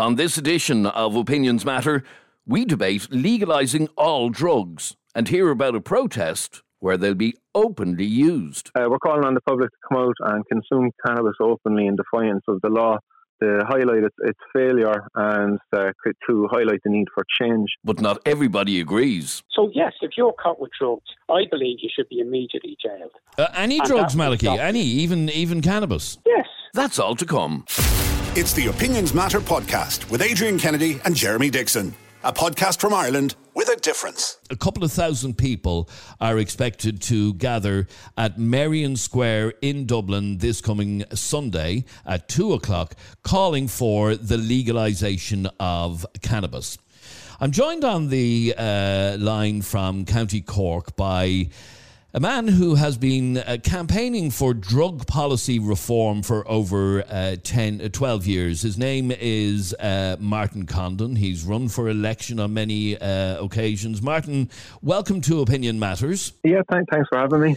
On this edition of Opinions Matter, we debate legalising all drugs and hear about a protest where they'll be openly used. Uh, we're calling on the public to come out and consume cannabis openly in defiance of the law to highlight its, its failure and uh, to highlight the need for change. But not everybody agrees. So, yes, if you're caught with drugs, I believe you should be immediately jailed. Uh, any And drugs, that will Any, even even cannabis? Yes. That's all to come. It's the Opinions Matter podcast with Adrian Kennedy and Jeremy Dixon. A podcast from Ireland with a difference. A couple of thousand people are expected to gather at Merrion Square in Dublin this coming Sunday at two o'clock, calling for the legalisation of cannabis. I'm joined on the uh, line from County Cork by a man who has been uh, campaigning for drug policy reform for over uh, 10, uh, 12 years. His name is uh, Martin Condon. He's run for election on many uh, occasions. Martin, welcome to Opinion Matters. Yeah, th- thanks for having me.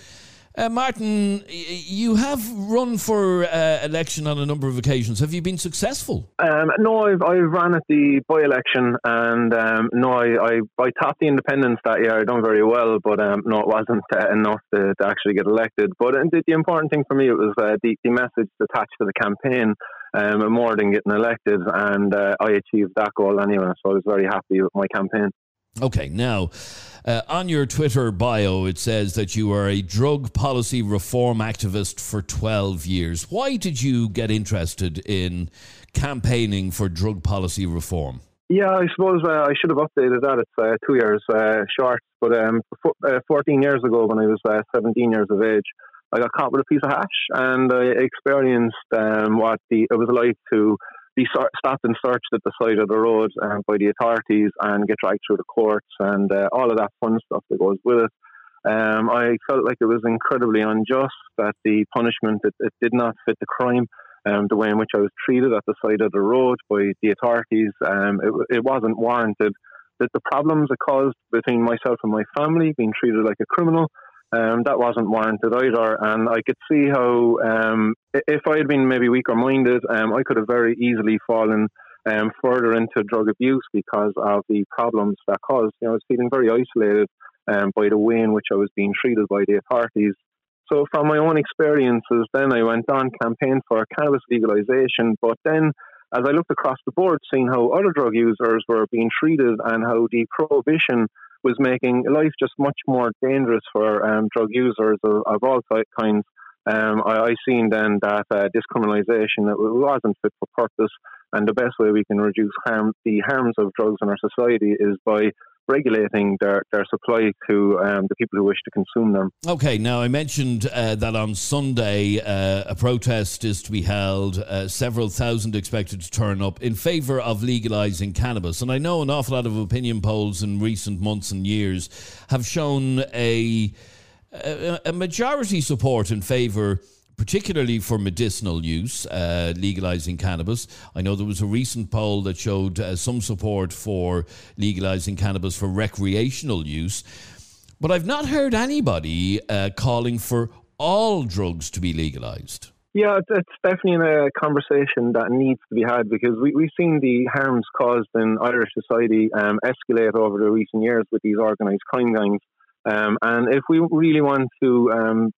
Uh, Martin, you have run for uh, election on a number of occasions. Have you been successful? Um, no, I've, I've ran at the by-election and um, no, I, I, I topped the independents that year. I done very well, but um, no, it wasn't uh, enough to, to actually get elected. But uh, the, the important thing for me it was uh, the, the message attached to the campaign um, more than getting elected, and uh, I achieved that goal anyway. So I was very happy with my campaign. Okay, now uh, on your Twitter bio, it says that you are a drug policy reform activist for 12 years. Why did you get interested in campaigning for drug policy reform? Yeah, I suppose uh, I should have updated that. It's uh, two years uh, short. But um, fo- uh, 14 years ago, when I was uh, 17 years of age, I got caught with a piece of hash and I experienced um, what the it was like to be stopped and searched at the side of the road um, by the authorities and get dragged through the courts and uh, all of that fun stuff that goes with it. Um, I felt like it was incredibly unjust that the punishment it, it did not fit the crime. Um, the way in which I was treated at the side of the road by the authorities, um, it, it wasn't warranted. That the problems it caused between myself and my family, being treated like a criminal, um, that wasn't warranted either. And I could see how, um, if I had been maybe weaker minded, um, I could have very easily fallen um, further into drug abuse because of the problems that caused. You know, I was feeling very isolated um, by the way in which I was being treated by the authorities. So, from my own experiences, then I went on campaign for cannabis legalization. But then, as I looked across the board, seeing how other drug users were being treated and how the prohibition was making life just much more dangerous for um, drug users of, of all kinds, um, I, I seen then that uh, discriminalisation it wasn't fit for purpose, and the best way we can reduce harm, the harms of drugs in our society is by regulating their, their supply to um, the people who wish to consume them. Okay, now I mentioned uh, that on Sunday uh, a protest is to be held, uh, several thousand expected to turn up in favour of legalising cannabis. And I know an awful lot of opinion polls in recent months and years have shown a, a, a majority support in favour. Particularly for medicinal use, uh, legalizing cannabis. I know there was a recent poll that showed uh, some support for legalizing cannabis for recreational use. But I've not heard anybody uh, calling for all drugs to be legalized. Yeah, it's, definitely a conversation that needs to be had because we, we've seen the harms caused in Irish society um, escalate over the recent years with these organised crime gangs. Um, and if we really want to um,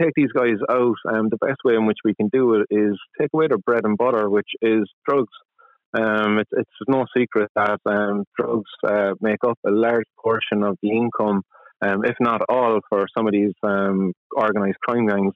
take these guys out, um, the best way in which we can do it is take away their bread and butter, which is drugs. Um, it's, it's no secret that um, drugs uh, make up a large portion of the income, um, if not all, for some of these um, organised crime gangs.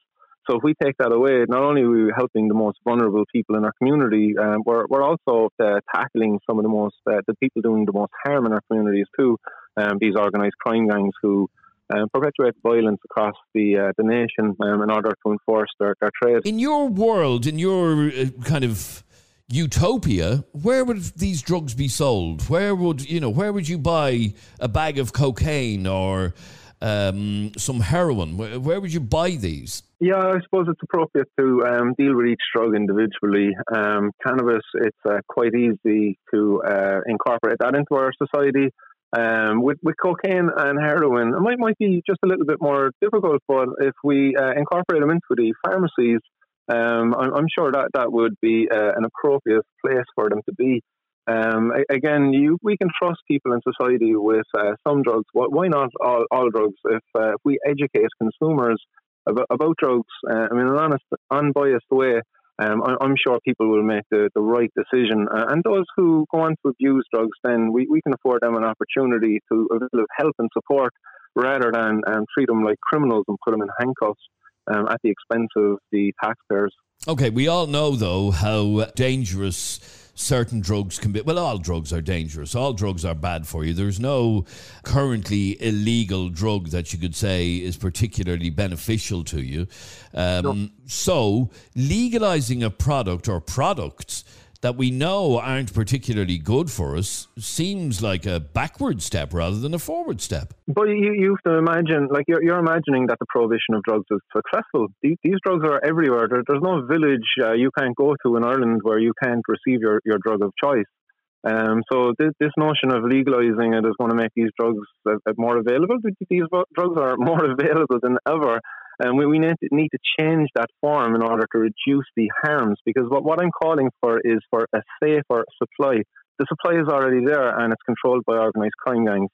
So if we take that away, not only are we helping the most vulnerable people in our community, um, we're, we're also uh, tackling some of the most uh, the people doing the most harm in our communities too. Um, these organised crime gangs who um, perpetuate violence across the uh, the nation um, in order to enforce their, their trade. In your world, in your uh, kind of utopia, where would these drugs be sold? Where would you know? Where would you buy a bag of cocaine or um, some heroin? Where, where would you buy these? Yeah, I suppose it's appropriate to um, deal with each drug individually. Um, cannabis, it's uh, quite easy to uh, incorporate that into our society. Um, with, with cocaine and heroin, it might, might be just a little bit more difficult, but if we uh, incorporate them into the pharmacies, um, I'm, I'm sure that that would be uh, an appropriate place for them to be. Um, again, you, we can trust people in society with uh, some drugs. Why not all, all drugs? If, uh, if we educate consumers about, about drugs, uh, in an honest, unbiased way, um, I, am sure people will make the, the right decision. Uh, and those who go on to abuse drugs, then we, we can afford them an opportunity to avail of help and support rather than um, treat them like criminals and put them in handcuffs um, at the expense of the taxpayers. Okay, we all know, though, how dangerous certain drugs can be. Well, all drugs are dangerous. All drugs are bad for you. There's no currently illegal drug that you could say is particularly beneficial to you. Um, no. So, legalizing a product or products that we know aren't particularly good for us seems like a backward step rather than a forward step. But you, you have to imagine, like you're, you're imagining that the prohibition of drugs is successful. These, these drugs are everywhere. There, there's no village uh, you can't go to in Ireland where you can't receive your, your drug of choice. Um, so this, this, notion of legalizing it is going to make these drugs uh, more available. These drugs are more available than ever. And we, we need, to, change that form in order to reduce the harms because what, what I'm calling for is for a safer supply. The supply is already there and it's controlled by organised crime gangs.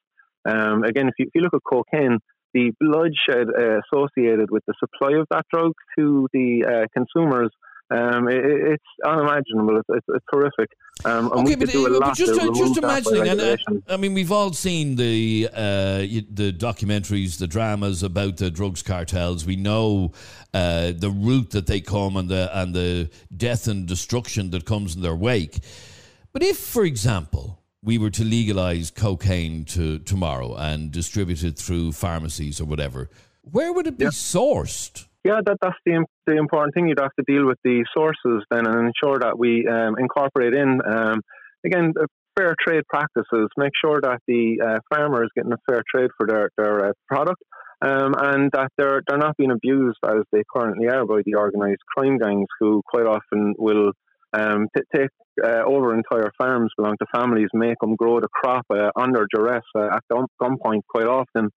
Um, again, if you, if you look at cocaine, the bloodshed uh, associated with the supply of that drug to the uh, consumers um, it, it's unimaginable. It's, it's, it's horrific. Um, okay, but, but, just, uh, just imagining, and uh, I mean, we've all seen the uh, the documentaries, the dramas about the drugs cartels. We know uh, the route that they come and the and the death and destruction that comes in their wake. But if, for example, we were to legalize cocaine to tomorrow and distribute it through pharmacies or whatever, where would it be yeah. sourced? Yeah, that, that's the, the important thing. You'd have to deal with the sources then and ensure that we um, incorporate in, um, again, uh, fair trade practices. Make sure that the uh, farmer is getting a fair trade for their, their uh, product um, and that they're, they're not being abused as they currently are by the organised crime gangs who quite often will um, t- take uh, over entire farms belong to families, make them grow the crop uh, under duress uh, at gunpoint quite often.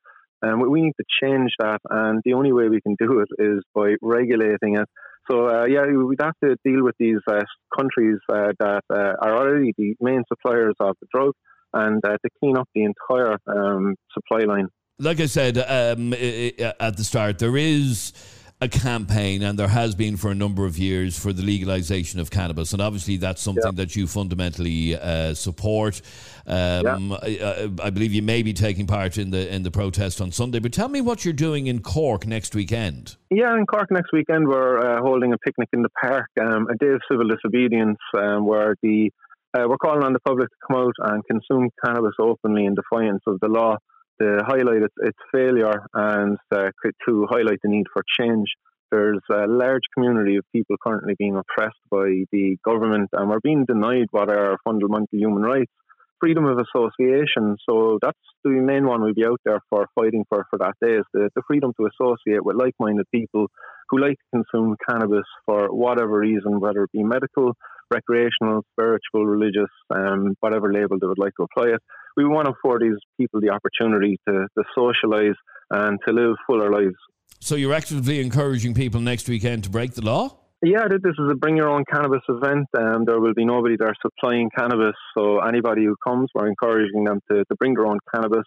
Um, we need to change that, and the only way we can do it is by regulating it. So, uh, yeah, we'd have to deal with these uh, countries uh, that uh, are already the main suppliers of the drug and uh, to clean up the entire um, supply line. Like I said um, at the start, there is a campaign, and there has been for a number of years, for the legalization of cannabis. And obviously, that's something yeah. that you fundamentally uh, support. Um, yeah. I, I, believe you may be taking part in the in the protest on Sunday. But tell me what you're doing in Cork next weekend. Yeah, in Cork next weekend, we're uh, holding a picnic in the park, um, a day of civil disobedience, um, where the uh, we're calling on the public to come out and consume cannabis openly in defiance of the law to highlight its, its failure and uh, to highlight the need for change. There's a large community of people currently being oppressed by the government and we're being denied what are fundamental human rights. Freedom of association. So that's the main one we'll be out there for fighting for for that day is the, the freedom to associate with like minded people who like to consume cannabis for whatever reason, whether it be medical, recreational, spiritual, religious, um, whatever label they would like to apply it we want to afford these people the opportunity to, to socialise and to live fuller lives. So you're actively encouraging people next weekend to break the law? Yeah, this is a bring your own cannabis event. Um, there will be nobody there supplying cannabis. So anybody who comes, we're encouraging them to, to bring their own cannabis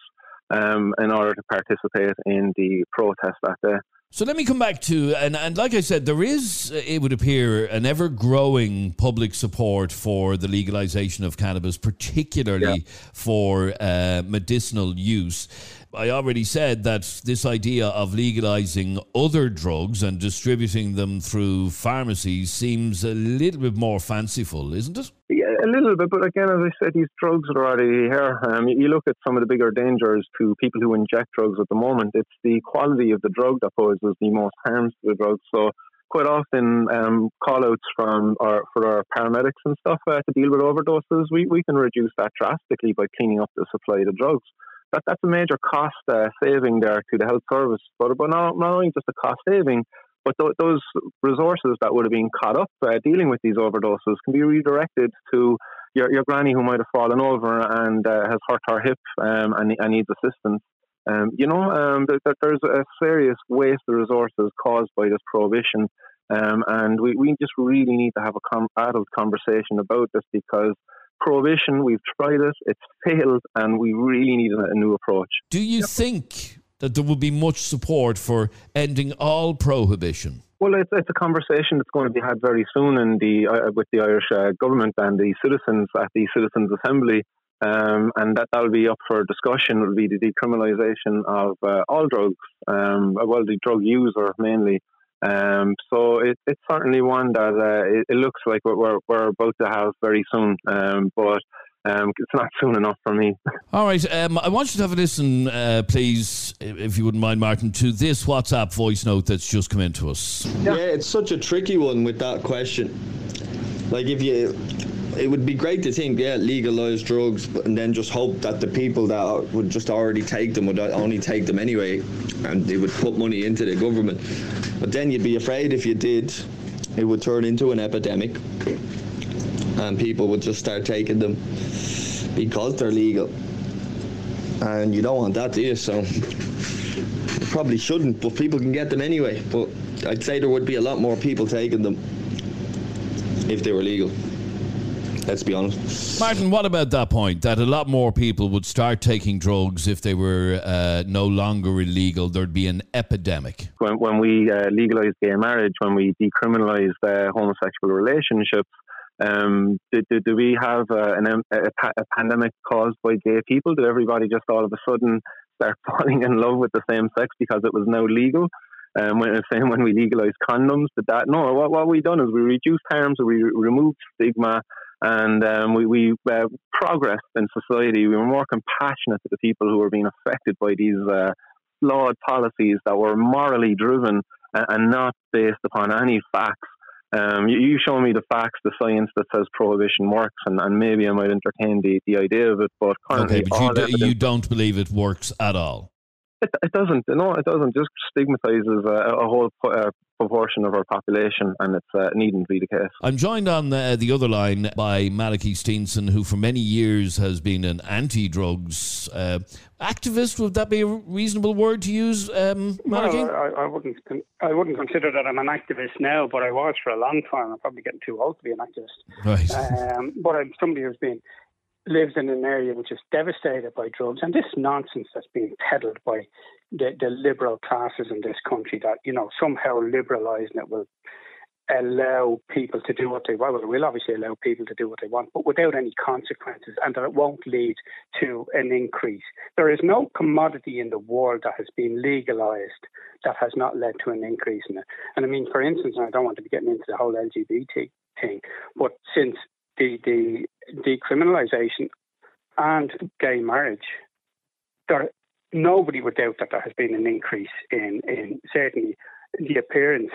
um, in order to participate in the protest that day. So let me come back to and and like I said, there is it would appear an ever growing public support for the legalization of cannabis, particularly yeah. for uh, medicinal use. I already said that this idea of legalizing other drugs and distributing them through pharmacies seems a little bit more fanciful, isn't it? Yeah, a little bit, but again, as I said, these drugs are already here. Um, you look at some of the bigger dangers to people who inject drugs at the moment. It's the quality of the drug that poses the most harms to the drug. So quite often um, call outs from our for our paramedics and stuff uh, to deal with overdoses. We we can reduce that drastically by cleaning up the supply of the drugs that that's a major cost uh, saving there to the health service. But but not, not only just a cost saving, but th- those resources that would have been caught up uh, dealing with these overdoses can be redirected to your, your granny who might have fallen over and uh, has hurt her hip um, and, and needs assistance. Um, you know, um, there's a serious waste of resources caused by this prohibition. Um, and we, we just really need to have a com- adult conversation about this because prohibition. We've tried it; it's failed, and we really need a, a new approach. Do you yep. think that there will be much support for ending all prohibition? Well, it's, it's a conversation that's going to be had very soon in the uh, with the Irish uh, government and the citizens at the Citizens Assembly, um, and that that'll be up for discussion. Will be the decriminalisation of uh, all drugs, um, well, the drug user mainly. Um, so it, it's certainly one that uh, it, it, looks like we're, we're about to have very soon, um, but um, it's not soon enough for me. All right. Um, I want you to have a listen, uh, please, if you wouldn't mind, Martin, to this WhatsApp voice note that's just come into us. Yeah, yeah it's such a tricky one with that question. Like, if you. It would be great to think, yeah, legalize drugs, and then just hope that the people that would just already take them would only take them anyway, and they would put money into the government. But then you'd be afraid if you did, it would turn into an epidemic and people would just start taking them because they're legal. And you don't want that, do you? So you probably shouldn't, but people can get them anyway. But I'd say there would be a lot more people taking them if they were legal. Let's be honest. Martin, what about that point that a lot more people would start taking drugs if they were uh, no longer illegal? There'd be an epidemic. When, when we uh, legalised gay marriage, when we decriminalised uh, homosexual relationships, um, do, do, do, we have uh, an, a, a, pandemic caused by gay people? Did everybody just all of a sudden start falling in love with the same sex because it was now legal? Um, when, saying when we legalized condoms, did that? No, what, what we done is we reduced harms, we re- removed stigma, and um, we, we uh, progressed in society. We were more compassionate to the people who were being affected by these uh, flawed policies that were morally driven and, and not based upon any facts um, you, you, show me the facts, the science that says prohibition works, and, and maybe I might entertain the, the idea of it. But currently, okay, but you, do, you don't believe it works at all. It, it doesn't. No, it doesn't. Just stigmatizes a, a whole uh, proportion of our population, and it uh, needn't be the case. I'm joined on the, the other line by Malachy Steenson, who for many years has been an anti-drugs uh, activist. Would that be a reasonable word to use, um, Malachy? Well, I, I, wouldn't. I wouldn't consider that I'm an activist now, but I was for a long time. I'm probably getting too old to be an activist. Right. Um, but I'm somebody who's been lives in an area which is devastated by drugs and this nonsense that's being peddled by the, the liberal classes in this country that, you know, somehow liberalising it will allow people to do what they want. Well, it will obviously allow people to do what they want, but without any consequences, and that it won't lead to an increase. There is no commodity in the world that has been legalised that has not led to an increase in it. And I mean, for instance, I don't want to be getting into the whole LGBT thing, but since the, the decriminalisation and gay marriage, there nobody would doubt that there has been an increase in, in certainly the appearance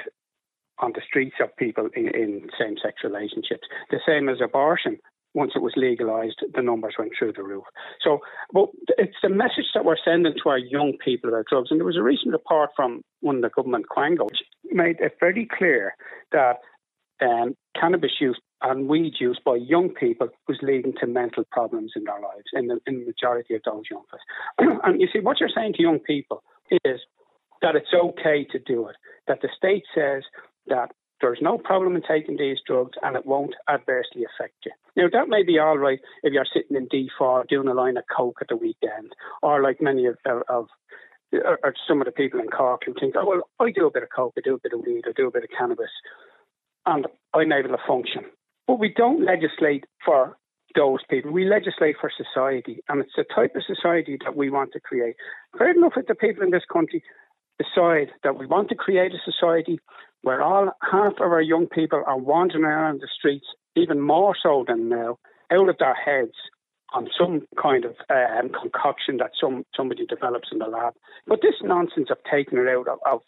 on the streets of people in, in same sex relationships. The same as abortion. Once it was legalised, the numbers went through the roof. So, but it's the message that we're sending to our young people about drugs. And there was a recent report from one of the government quangos which made it very clear that um, cannabis use and weed use by young people was leading to mental problems in their lives, in the, in the majority of those young people. and you see, what you're saying to young people is that it's okay to do it, that the state says that there's no problem in taking these drugs and it won't adversely affect you. Now, that may be all right if you're sitting in D4 doing a line of coke at the weekend, or like many of, of or some of the people in Cork who think, oh, well, I do a bit of coke, I do a bit of weed, I do a bit of cannabis, and I'm able to function. But we don't legislate for those people. We legislate for society, and it's the type of society that we want to create. Fair enough if the people in this country decide that we want to create a society where all half of our young people are wandering around the streets, even more so than now, out of their heads on some kind of um, concoction that some somebody develops in the lab. But this nonsense of taking it out of, of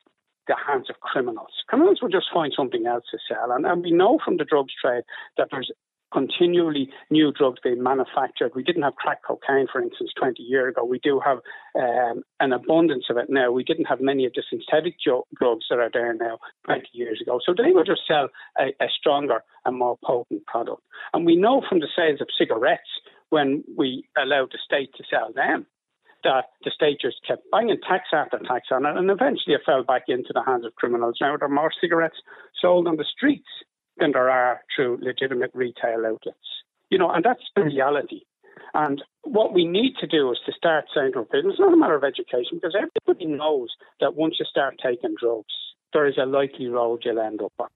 the hands of criminals. Criminals will just find something else to sell. And, and we know from the drugs trade that there's continually new drugs being manufactured. We didn't have crack cocaine, for instance, 20 years ago. We do have um, an abundance of it now. We didn't have many of the synthetic jo- drugs that are there now 20 years ago. So they will just sell a, a stronger and more potent product. And we know from the sales of cigarettes when we allowed the state to sell them that the state just kept banging tax after tax on it, and eventually it fell back into the hands of criminals. Now there are more cigarettes sold on the streets than there are through legitimate retail outlets. You know, and that's the reality. And what we need to do is to start saying to people, it's not a matter of education because everybody knows that once you start taking drugs, there is a likely road you'll end up on.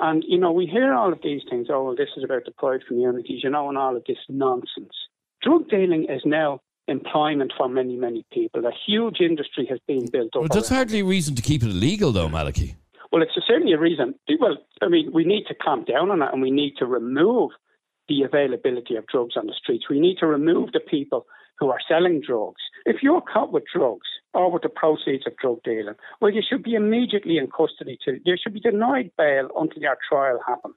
And, you know, we hear all of these things, oh, well, this is about the private communities, you know, and all of this nonsense. Drug dealing is now employment for many, many people. A huge industry has been built up. Well, that's hardly a reason to keep it illegal, though, Malachy. Well, it's certainly a reason. Well, I mean, we need to clamp down on that and we need to remove the availability of drugs on the streets. We need to remove the people who are selling drugs. If you're caught with drugs or with the proceeds of drug dealing, well, you should be immediately in custody. To, you should be denied bail until your trial happens.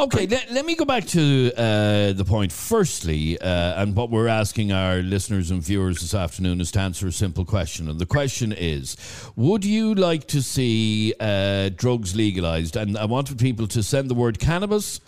Okay, let, let me go back to uh, the point. Firstly, uh, and what we're asking our listeners and viewers this afternoon is to answer a simple question. And the question is Would you like to see uh, drugs legalized? And I wanted people to send the word cannabis,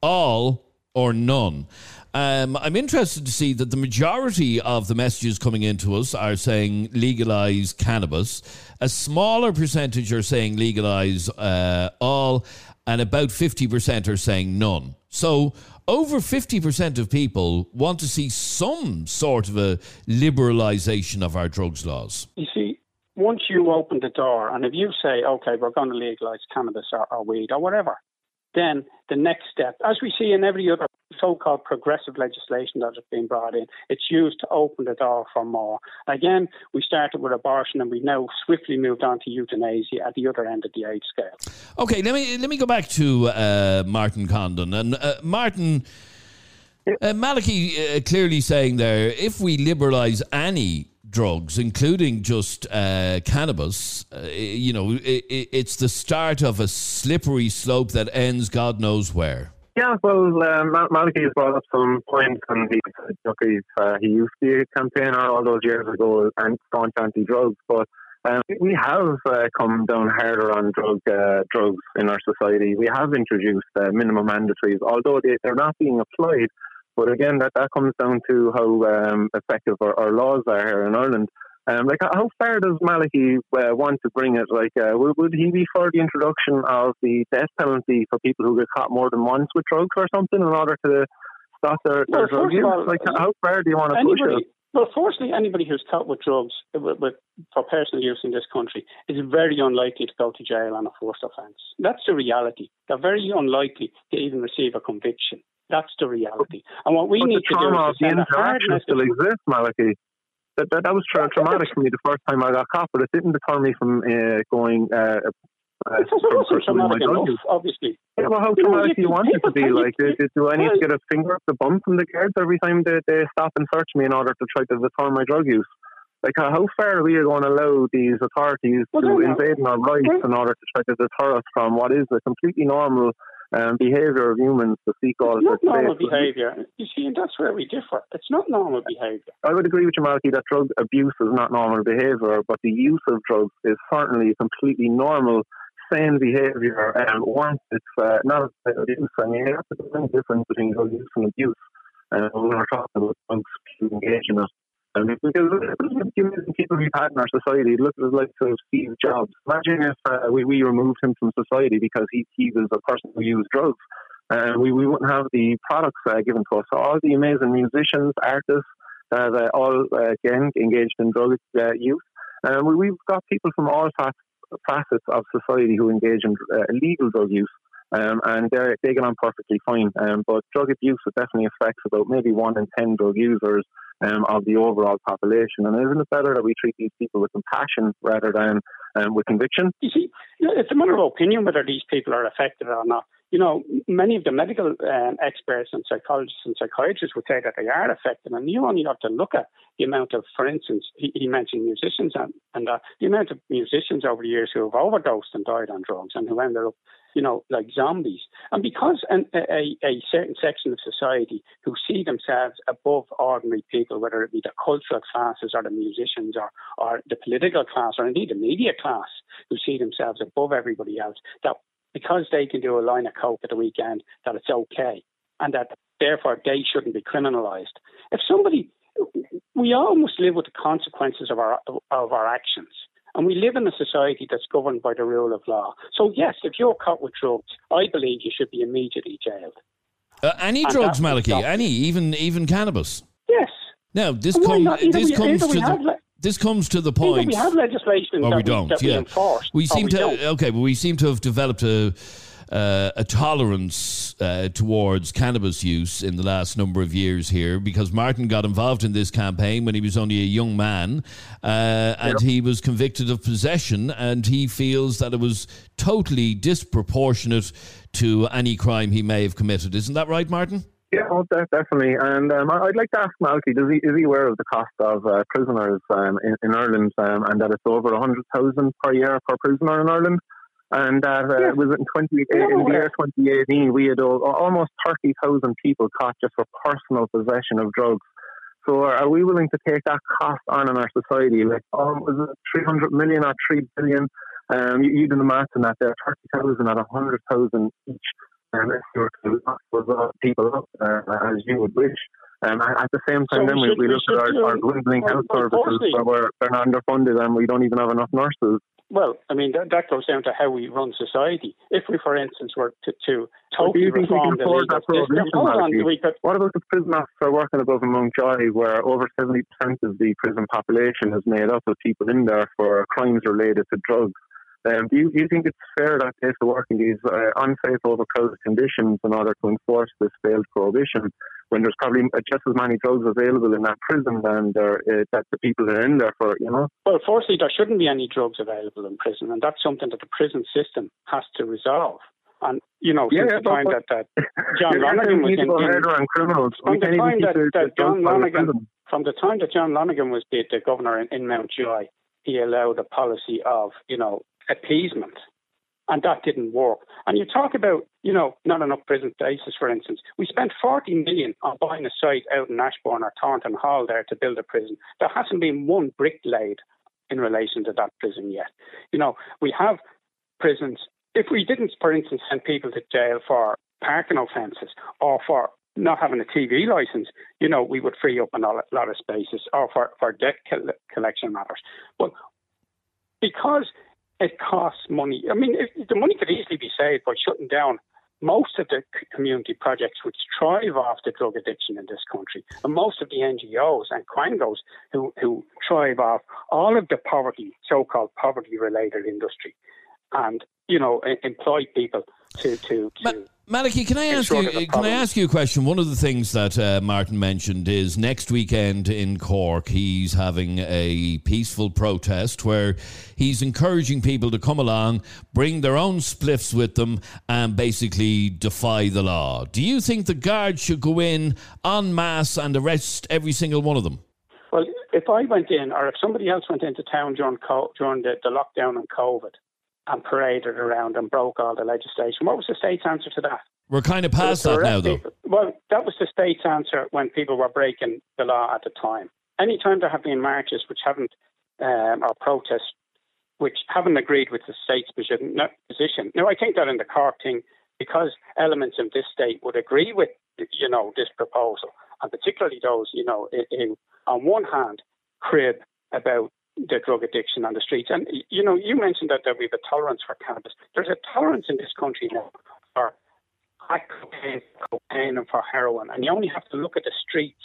all, or none. Um, I'm interested to see that the majority of the messages coming into us are saying legalize cannabis. A smaller percentage are saying legalize uh, all, and about 50% are saying none. So, over 50% of people want to see some sort of a liberalisation of our drugs laws. You see, once you open the door, and if you say, okay, we're going to legalise cannabis or, or weed or whatever, then the next step, as we see in every other so-called progressive legislation that has been brought in, it's used to open the door for more. Again, we started with abortion and we've now swiftly moved on to euthanasia at the other end of the age scale. Okay, let me let me go back to uh, Martin Condon and uh, Martin. Uh, Malachy uh, clearly saying there, if we liberalise any drugs, including just uh, cannabis, uh, you know, it, it's the start of a slippery slope that ends God knows where. Yeah, well, um, Malachy has brought up some points, and he, uh, he used to campaign all those years ago and staunch anti-drugs, but um, we have uh, come down harder on drug uh, drugs in our society. We have introduced uh, minimum mandatories, although they, they're not being applied but again, that, that comes down to how um, effective our, our, laws are here in Ireland. Um, like, how far does Malachy uh, want to bring it? Like, uh, would, would, he be for the introduction of the death penalty for people who get caught more than once with drugs or something in order to stop their, their well, drug use? All, like, how far do you want to anybody, push it? Well, firstly, anybody who's caught with drugs with, with, for personal use in this country is very unlikely to go to jail on a first offence. That's the reality. They're very unlikely to even receive a conviction. That's the reality. And what we but need to do is the interaction still exists, Malachy. That, that, that was tra- traumatic for me the first time I got caught, but it didn't deter me from uh, going. Uh, uh, it wasn't traumatic enough, obviously. Yeah, well, how you traumatic know, do you want it to be? Like, do, do I need to get a finger up the bum from the guards every time they, they stop and search me in order to try to deter my drug use? Like, how far are we going to allow these authorities well, to invade our rights in order to try to deter us from what is a completely normal um, behaviour of humans to seek all it's not normal behaviour. You see, and that's where we differ. It's not normal behaviour. I would agree with you, Malachy, that drug abuse is not normal behaviour, but the use of drugs is certainly completely normal, sane behaviour. And once it's uh, not abuse, I mean, there's a difference between drug use and abuse. And when we're talking about drugs, engage in it. And because the people we've had in our society, look at like sort of Steve Jobs. Imagine if uh, we, we removed him from society because he, he was a person who used drugs. And we, we wouldn't have the products uh, given to us. So all the amazing musicians, artists, uh, that all uh, again engaged in drug uh, use. And we, we've got people from all facets of society who engage in uh, illegal drug use. Um, and they they get on perfectly fine. Um, but drug abuse definitely affects about maybe one in ten drug users um, of the overall population. And isn't it better that we treat these people with compassion rather than um, with conviction? You see, it's a matter of opinion whether these people are affected or not. You know, many of the medical um, experts and psychologists and psychiatrists would say that they are affected, and you only have to look at the amount of, for instance, he, he mentioned musicians and, and uh, the amount of musicians over the years who have overdosed and died on drugs and who ended up you know, like zombies. And because an, a, a certain section of society who see themselves above ordinary people, whether it be the cultural classes or the musicians or, or the political class or indeed the media class, who see themselves above everybody else, that because they can do a line of coke at the weekend, that it's okay and that therefore they shouldn't be criminalised. If somebody, we almost live with the consequences of our of our actions. And we live in a society that's governed by the rule of law. So, yes, if you're caught with drugs, I believe you should be immediately jailed. Uh, any And drugs, Malachy? Any, even even cannabis. Yes. Now this comes this we- comes to the, le- this comes to the Either point. we have legislation or that we don't. that yeah, we enforce. we seem we to don't. okay, but we seem to have developed a. Uh, a tolerance uh, towards cannabis use in the last number of years here because Martin got involved in this campaign when he was only a young man uh, and he was convicted of possession and he feels that it was totally disproportionate to any crime he may have committed. Isn't that right, Martin? Yeah, de- definitely. And um, I'd like to ask Malky, does he, is he aware of the cost of uh, prisoners um, in, in Ireland um, and that it's over 100,000 per year per prisoner in Ireland? And that uh, Yeah. was in, 20, Yeah, in the year 2018, we had al- almost 30,000 people caught just for personal possession of drugs. So are, are we willing to take that cost on in our society? Like, um, was it 300 million or 3 billion? Um, you, you do the math on that there, 30,000 at 100,000 each. And if you were to lock those uh, people up uh, as you would wish. Um, and at the same time, we then we, should- we we look at our, our dwindling health services where we're, they're underfunded and we don't even have enough nurses. Well, I mean, that, that goes down to how we run society. If we, for instance, were to, to totally you think we reform the legal system, hold on, we could, What about the prison officer working above in Mountjoy, where over 70% of the prison population is made up of people in there for crimes related to drugs? Um, do, you, do you think it's fair that they have to work in these uh, unsafe, overcrowded conditions in order to enforce this failed prohibition when there's probably just as many drugs available in that prison than there, uh, that the people that are in there for, you know? well, firstly, there shouldn't be any drugs available in prison, and that's something that the prison system has to resolve. And, you know, Yeah, since yeah, the time that, that John saying was in, in criminals. From the time that- the- that John drugs out of Lonergan- prison. from the time that John Lonergan was the, the governor in, in Mountjoy, he allowed a policy of, you know, appeasement. And that didn't work. And you talk about, you know, not enough prison places, for instance. We spent 40 million on buying a site out in Ashbourne or Thornton Hall there to build a prison. There hasn't been one brick laid in relation to that prison yet. You know, we have prisons. If we didn't, for instance, send people to jail for parking offences or for not having a TV license, you know, we would free up a lot lot of spaces or for, for debt collection matters. But because it costs money, I mean, the money could easily be saved by shutting down most of the community projects which thrive off the drug addiction in this country, and most of the NGOs and quangos who, who thrive off all of the poverty, so-called poverty-related industry, and you know, employ people to to Ma-. Malachy, can I ask you? a Can I ask you a question? One of the things that uh, Martin mentioned is next weekend in Cork, he's having a peaceful protest where he's encouraging people to come along, bring their own spliffs with them, and basically defy the law. Do you think the guards should go in en masse and arrest every single one of them? Well, if I went in, or if somebody else went into town during co- during the, the lockdown and COVID, and paraded around and broke all the legislation, what was the state's answer to that? We're kind of past that now, though. people. Well, that was the state's answer when people were breaking the law at the time. Anytime there have been marches which haven't, um, or protests which haven't agreed with the state's position, no- position. Now, I think that in the Cork thing, because elements of this state would agree with, you know, this proposal, and particularly those, you know, who, on one hand, crib about the drug addiction on the streets. And, you know, you mentioned that, that we have a tolerance for cannabis. There's a tolerance in this country now for crack cocaine, cocaine, and for heroin. And you only have to look at the streets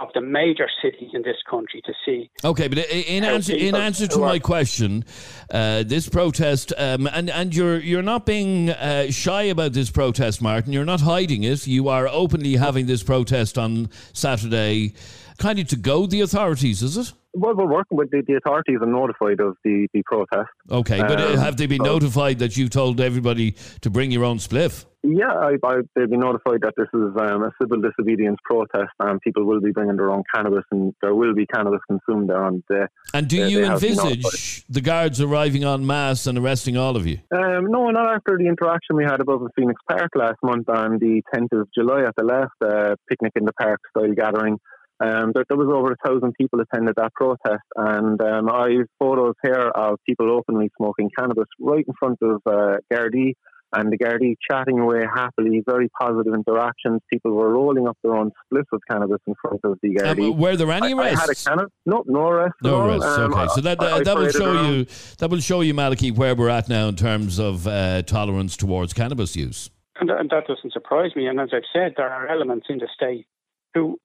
of the major cities in this country to see. Okay, but in answer in answer to my question, uh, this protest, um, and and you're you're not being uh, shy about this protest, Martin. You're not hiding it. You are openly having this protest on Saturday, kind of to goad the authorities, is it? Well, we're working with the, the authorities and notified of the, the protest. Okay, but uh, Um, have they been so- notified that you've told everybody to bring your own spliff? Yeah, I, I, they've been notified that this is um, a civil disobedience protest and people will be bringing their own cannabis and there will be cannabis consumed there on the. And do They- you envisage the guards arriving en masse and arresting all of you? Um, no, not after the interaction we had above in Phoenix Park last month on the 10th of July at the last uh, picnic in the park style gathering. Um, there, there was over a thousand people attended that protest, and um, I have photos here of people openly smoking cannabis right in front of uh, Gardaí, and the Gardaí chatting away happily, very positive interactions. People were rolling up their own spliffs of cannabis in front of the Gardaí. Um, were there any I, I had a arrests? canna- no, no arrests. at No all. arrests. Um, okay, so that I- I that will show around. you that will show you, Malachy, where we're at now in terms of uh, tolerance towards cannabis use. And, and that doesn't surprise me. And as I've said, there are elements in the state who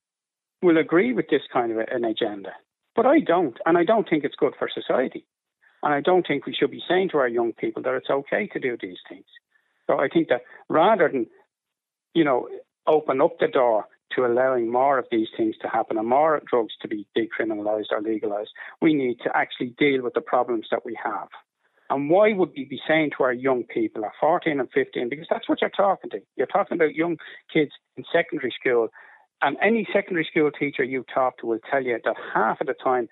will agree with this kind of an agenda. But I don't, and I don't think it's good for society. And I don't think we should be saying to our young people that it's okay to do these things. So I think that rather than, you know, open up the door to allowing more of these things to happen and more drugs to be decriminalised or legalised, we need to actually deal with the problems that we have. And why would we be saying to our young people at 14 and 15, because that's what you're talking to. You're talking about young kids in secondary school. And any secondary school teacher you talk to will tell you that half of the time,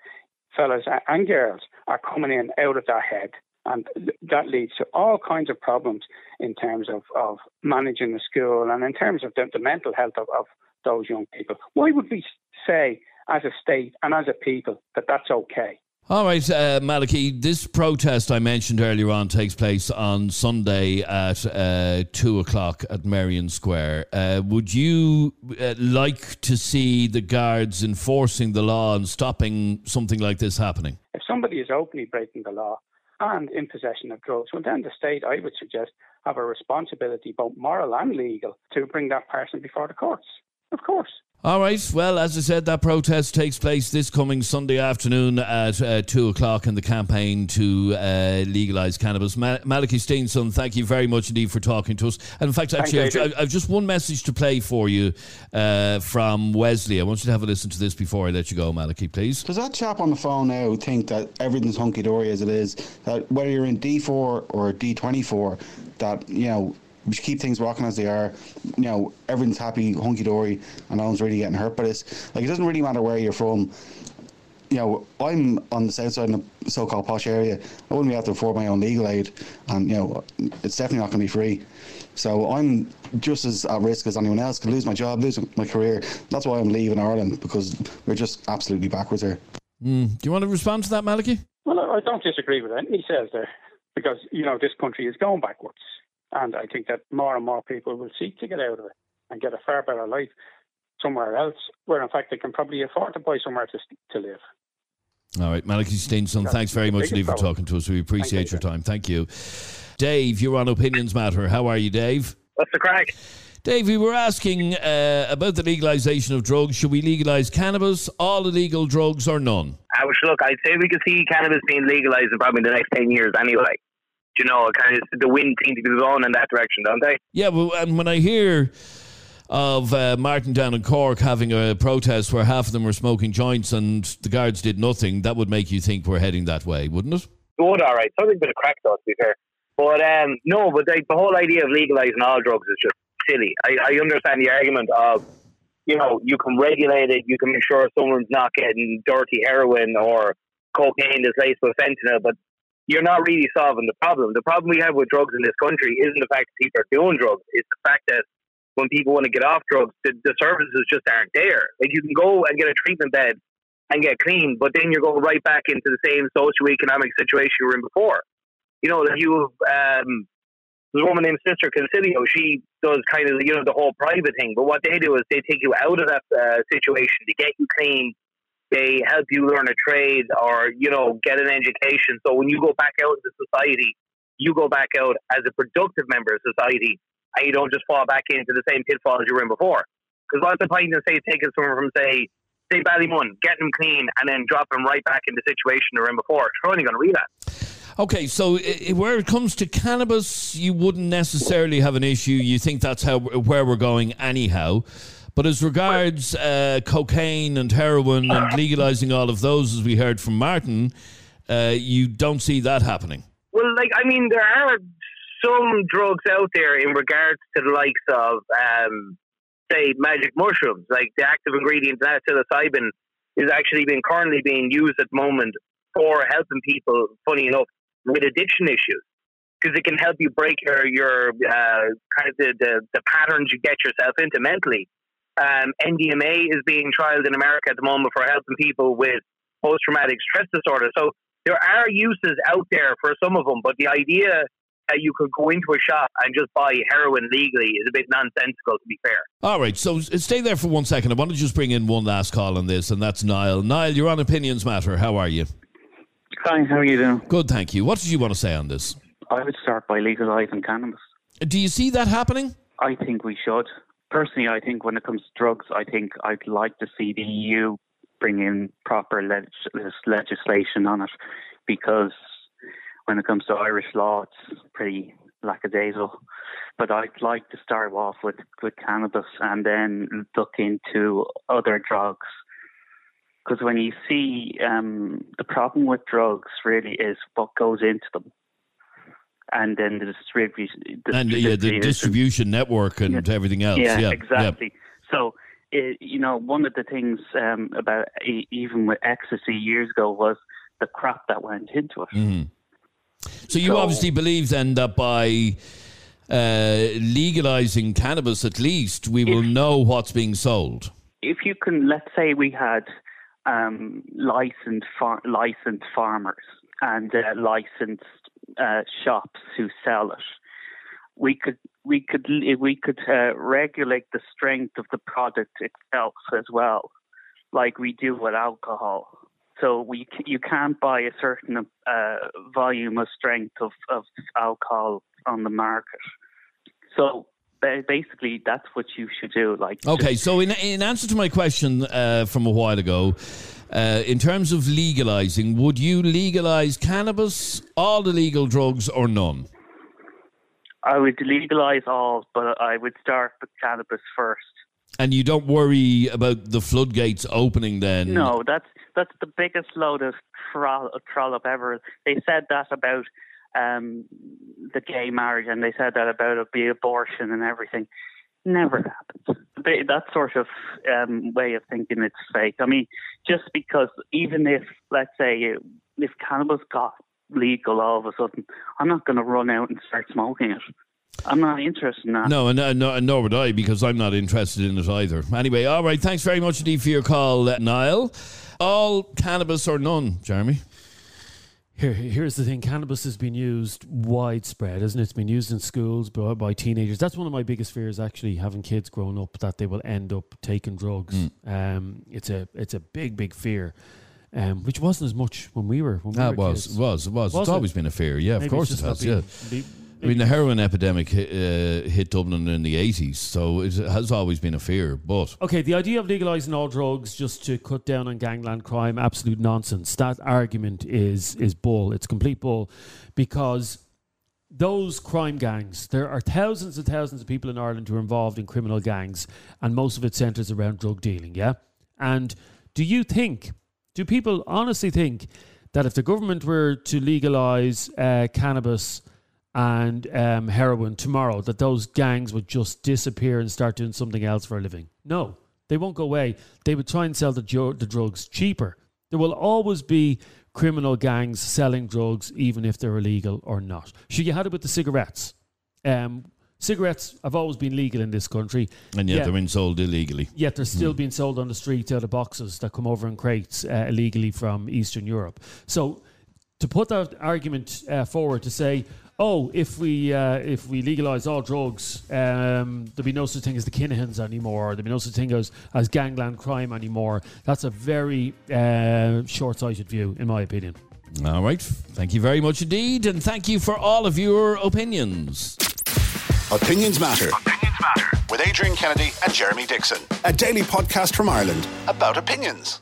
fellas and girls are coming in out of their head. And that leads to all kinds of problems in terms of, of managing the school and in terms of the, the mental health of, of those young people. Why would we say, as a state and as a people, that that's okay? All right, uh, Malachy, this protest I mentioned earlier on takes place on Sunday at uh, 2 o'clock at Merrion Square. Uh, would you uh, like to see the guards enforcing the law and stopping something like this happening? If somebody is openly breaking the law and in possession of drugs, well, then the state, I would suggest, have a responsibility, both moral and legal, to bring that person before the courts. Of course. All right. Well, as I said, that protest takes place this coming Sunday afternoon at uh, 2 o'clock in the campaign to uh, legalise cannabis. Ma- Malachy Steenson, thank you very much indeed for talking to us. And in fact, actually, I've, I've, just one message to play for you uh, from Wesley. I want you to have a listen to this before I let you go, Malachy, please. Does that chap on the phone now think that everything's hunky dory as it is? That whether you're in D4 or D24, that, you know, we should keep things rocking as they are. You know, everyone's happy, hunky dory, and no one's really getting hurt by this. Like, it doesn't really matter where you're from. You know, I'm on the south side of the so-called posh area. I wouldn't be able to afford my own legal aid, and you know, it's definitely not going to be free. So I'm just as at risk as anyone else. Could lose my job, lose my career. That's why I'm leaving Ireland because we're just absolutely backwards here. Mm. Do you want to respond to that, Malachy? Well, I don't disagree with anything he says there, because you know this country is going backwards. And I think that more and more people will seek to get out of it and get a far better life somewhere else, where in fact they can probably afford to buy somewhere to, to live. All right, Malachy Steenson, thanks very much indeed for talking to us. We appreciate your time. Thank you. Dave, you're on Opinions Matter. How are you, Dave? What's the crack? Dave, we were asking uh, about the legalisation of drugs. Should we legalise cannabis, all illegal drugs, or none? I was look. I'd say we could see cannabis being legalised in probably the next ten years anyway you know, kind of the wind seems to be blowing in that direction, don't they? Yeah, well, and when I hear of uh, Martin down in Cork having a protest where half of them were smoking joints and the guards did nothing, that would make you think we're heading that way, wouldn't it? It would, all right. Something a bit of crack, though, to be fair. But um, no, but the, the whole idea of legalising all drugs is just silly. I, I understand the argument of, you know, you can regulate it, you can make sure someone's not getting dirty heroin or cocaine that's laced with fentanyl, but you're not really solving the problem. The problem we have with drugs in this country isn't the fact that people are doing drugs. It's the fact that when people want to get off drugs, the, the services just aren't there. Like you can go and get a treatment bed and get clean, but then you're going right back into the same socioeconomic situation you were in before. You know, you um, there's a woman named Sister Consilio. She does kind of you know the whole private thing, but what they do is they take you out of that uh, situation to get you clean, they help you learn a trade or, you know, get an education. So when you go back out into society, you go back out as a productive member of society and you don't just fall back into the same pitfalls you were in before. Because point of, say, taking someone from, say, say Ballymun, getting them clean, and then dropping them right back into the situation they were in before? You're only going to read that. Okay, so where it comes to cannabis, you wouldn't necessarily have an issue. You think that's how where we're going anyhow. But as regards uh, cocaine and heroin and legalizing all of those, as we heard from Martin, uh, you don't see that happening. Well, like I mean, there are some drugs out there in regards to the likes of, um, say, magic mushrooms. Like the active ingredient that psilocybin is actually being currently being used at the moment for helping people. Funny enough, with addiction issues because it can help you break your your uh, kind of the, the, the patterns you get yourself into mentally. Um, MDMA is being trialed in America at the moment for helping people with post traumatic stress disorder. So there are uses out there for some of them, but the idea that you could go into a shop and just buy heroin legally is a bit nonsensical, to be fair. All right, so stay there for one second. I want to just bring in one last call on this, and that's Niall. Niall, you're on Opinions Matter. How are you? Hi, how are you doing? Good, thank you. What did you want to say on this? I would start by legalising cannabis. Do you see that happening? I think we should. Personally, I think when it comes to drugs, I think I'd like to see the EU bring in proper leg- legislation on it because when it comes to Irish law, it's pretty lackadaisical. But I'd like to start off with, with cannabis and then look into other drugs. Because when you see um, the problem with drugs, really is what goes into them and then the distribution and yeah, the distribution network and yeah. everything else. Yeah, yeah exactly. So, it, you know, one of the things um, about even with ecstasy years ago was the crap that went into it. Mm-hmm. So you so, obviously believe then that by uh, legalizing cannabis, at least we will if, know what's being sold. If you can, let's say we had um, licensed far- licensed farmers and uh, licensed uh, shops who sell it. We could we could we could uh, regulate the strength of the product itself as well, like we do with alcohol. So we you can't buy a certain uh, volume of strength of, of alcohol on the market. So basically that's what you should do like okay so in, in answer to my question uh, from a while ago uh, in terms of legalizing, would you legalize cannabis, all the legal drugs, or none? I would legalize all, but I would start with cannabis first. And you don't worry about the floodgates opening then? No, that's that's the biggest load of trollop ever. They said that about um, the gay marriage, and they said that about the abortion and everything never happens. That sort of um, way of thinking it's fake. I mean, just because even if, let's say, if cannabis got legal all of a sudden, I'm not going to run out and start smoking it. I'm not interested in that. No, and no, no, nor would I because I'm not interested in it either. Anyway, all right. Thanks very much indeed for your call, Niall. All cannabis or none, Jeremy? Here, here's the thing: cannabis has been used widespread, isn't it? It's been used in schools by, by teenagers. That's one of my biggest fears, actually, having kids growing up that they will end up taking drugs. Mm. Um, it's a it's a big, big fear. Um, which wasn't as much when we were. When we that were was, was, was, was. It's it? always been a fear. Yeah, Maybe of course it has. Yeah. Be, I mean, the heroin epidemic hit, uh, hit, Dublin in the 80s, so it has always been a fear. But okay, the idea of legalizing all drugs just to cut down on gangland crime, absolute nonsense. That argument is is bull. It's complete bull, because those crime gangs, there are thousands and thousands of people in Ireland who are involved in criminal gangs, and most of it centres around drug dealing. Yeah, and do you think? Do people honestly think that if the government were to legalise uh, cannabis? And um, heroin tomorrow, that those gangs would just disappear and start doing something else for a living. No, they won't go away. They would try and sell the, jo- the drugs cheaper. There will always be criminal gangs selling drugs, even if they're illegal or not. Sure, you had it with the cigarettes. Um, cigarettes have always been legal in this country. And yet, they're being sold illegally. Yet they're still mm. being sold on the street out of boxes that come over in crates uh, illegally from Eastern Europe. So to put that argument uh, forward to say, oh, if we uh, if we legalise all drugs, um, there'll be no such thing as the Kinahans anymore. There'll be no such thing as, as gangland crime anymore. That's a very uh, short-sighted view, in my opinion. All right. Thank you very much indeed, and thank you for all of your opinions. Opinions matter. Opinions matter with Adrian Kennedy and Jeremy Dixon, a daily podcast from Ireland about opinions.